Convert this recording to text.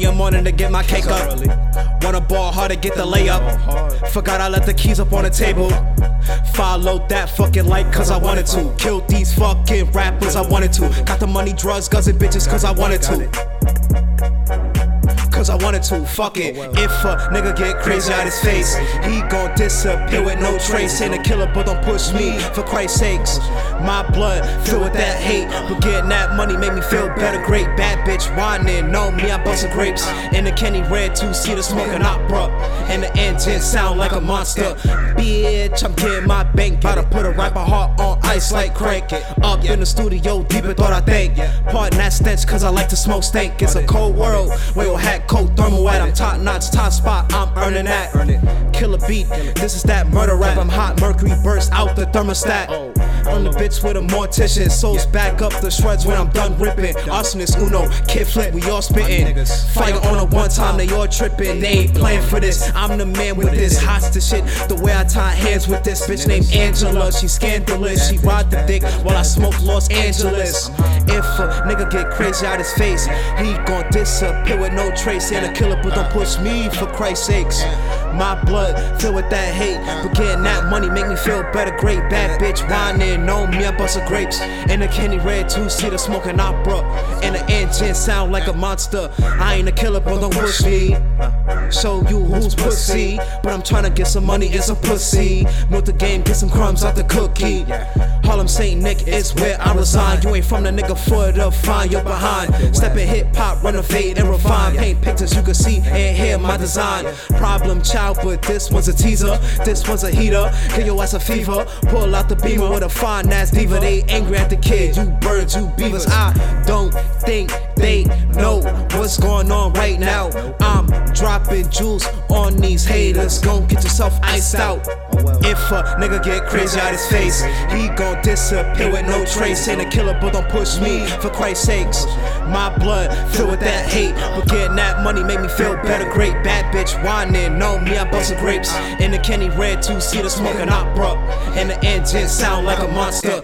early in morning to get my cake up. Wanna ball hard to get the layup. Forgot I left the keys up on the table. Followed that fucking light cause I wanted to. Killed these fucking rappers, I wanted to. Got the money, drugs, guns, and bitches cause I wanted to cause I wanted to. Fuck it. If a nigga get crazy out his face, he gon' disappear with no trace. Ain't a killer, but don't push me for Christ's sakes. My blood filled with that hate, but getting that money made me feel better. Great bad bitch whining on me, I bustin' grapes. In the Kenny Red two seater smoking opera, and the engine sound like a monster. Bitch, I'm getting my bank, bout to put a rapper heart on ice like crank. it. Up in the studio, deep in thought I think. Pardon that stench, cause I like to smoke stank. It's a cold world where your hat coat thermal at. I'm top notch, top spot, I'm earning that. Killer beat, this is that murder rap. I'm hot, mercury burst out the thermostat. On the bitch with a mortician, souls back up the shreds when I'm done ripping. Arsonist, Uno, kid flip, we all spitting. Fire on a one time, they all tripping. They ain't playing for this. I'm the man with this hostage shit. The way I tie hands with this bitch named Angela, she scandalous. She ride the dick while I smoke Los Angeles. If a nigga get crazy out his face, he gon' disappear with no trace. Ain't a killer, but don't push me for Christ's sakes. My blood filled with that hate, but getting that money make me feel better. Great bad bitch whining on me, I bust a grapes. In a Kenny Red two seater smoking opera, and the engine sound like a monster. I ain't a killer, but don't push me. Show you who's pussy, but I'm trying to get some money and some pussy. Milk the game, get some crumbs out the cookie. Harlem Saint Nick is where I reside. You ain't from the nigga for the fine, you're behind. Step in hip hop, renovate and refine. Paint pictures you can see and hear my design. Problem child, but this one's a teaser. This one's a heater. Get your ass a fever. Pull out the beamer with a fine ass diva. They angry at the kid. You birds, you beavers. I think they know what's going on right now. I'm dropping jewels on these haters. Gon' get yourself iced out. If a nigga get crazy out his face, he gon' disappear with no trace. Ain't a killer, but don't push me for Christ's sakes. My blood filled with that hate, but getting that money made me feel better. Great bad bitch whining on me, I bustin' grapes. In the Kenny Red two seater smoking opera, and the engine sound like a monster.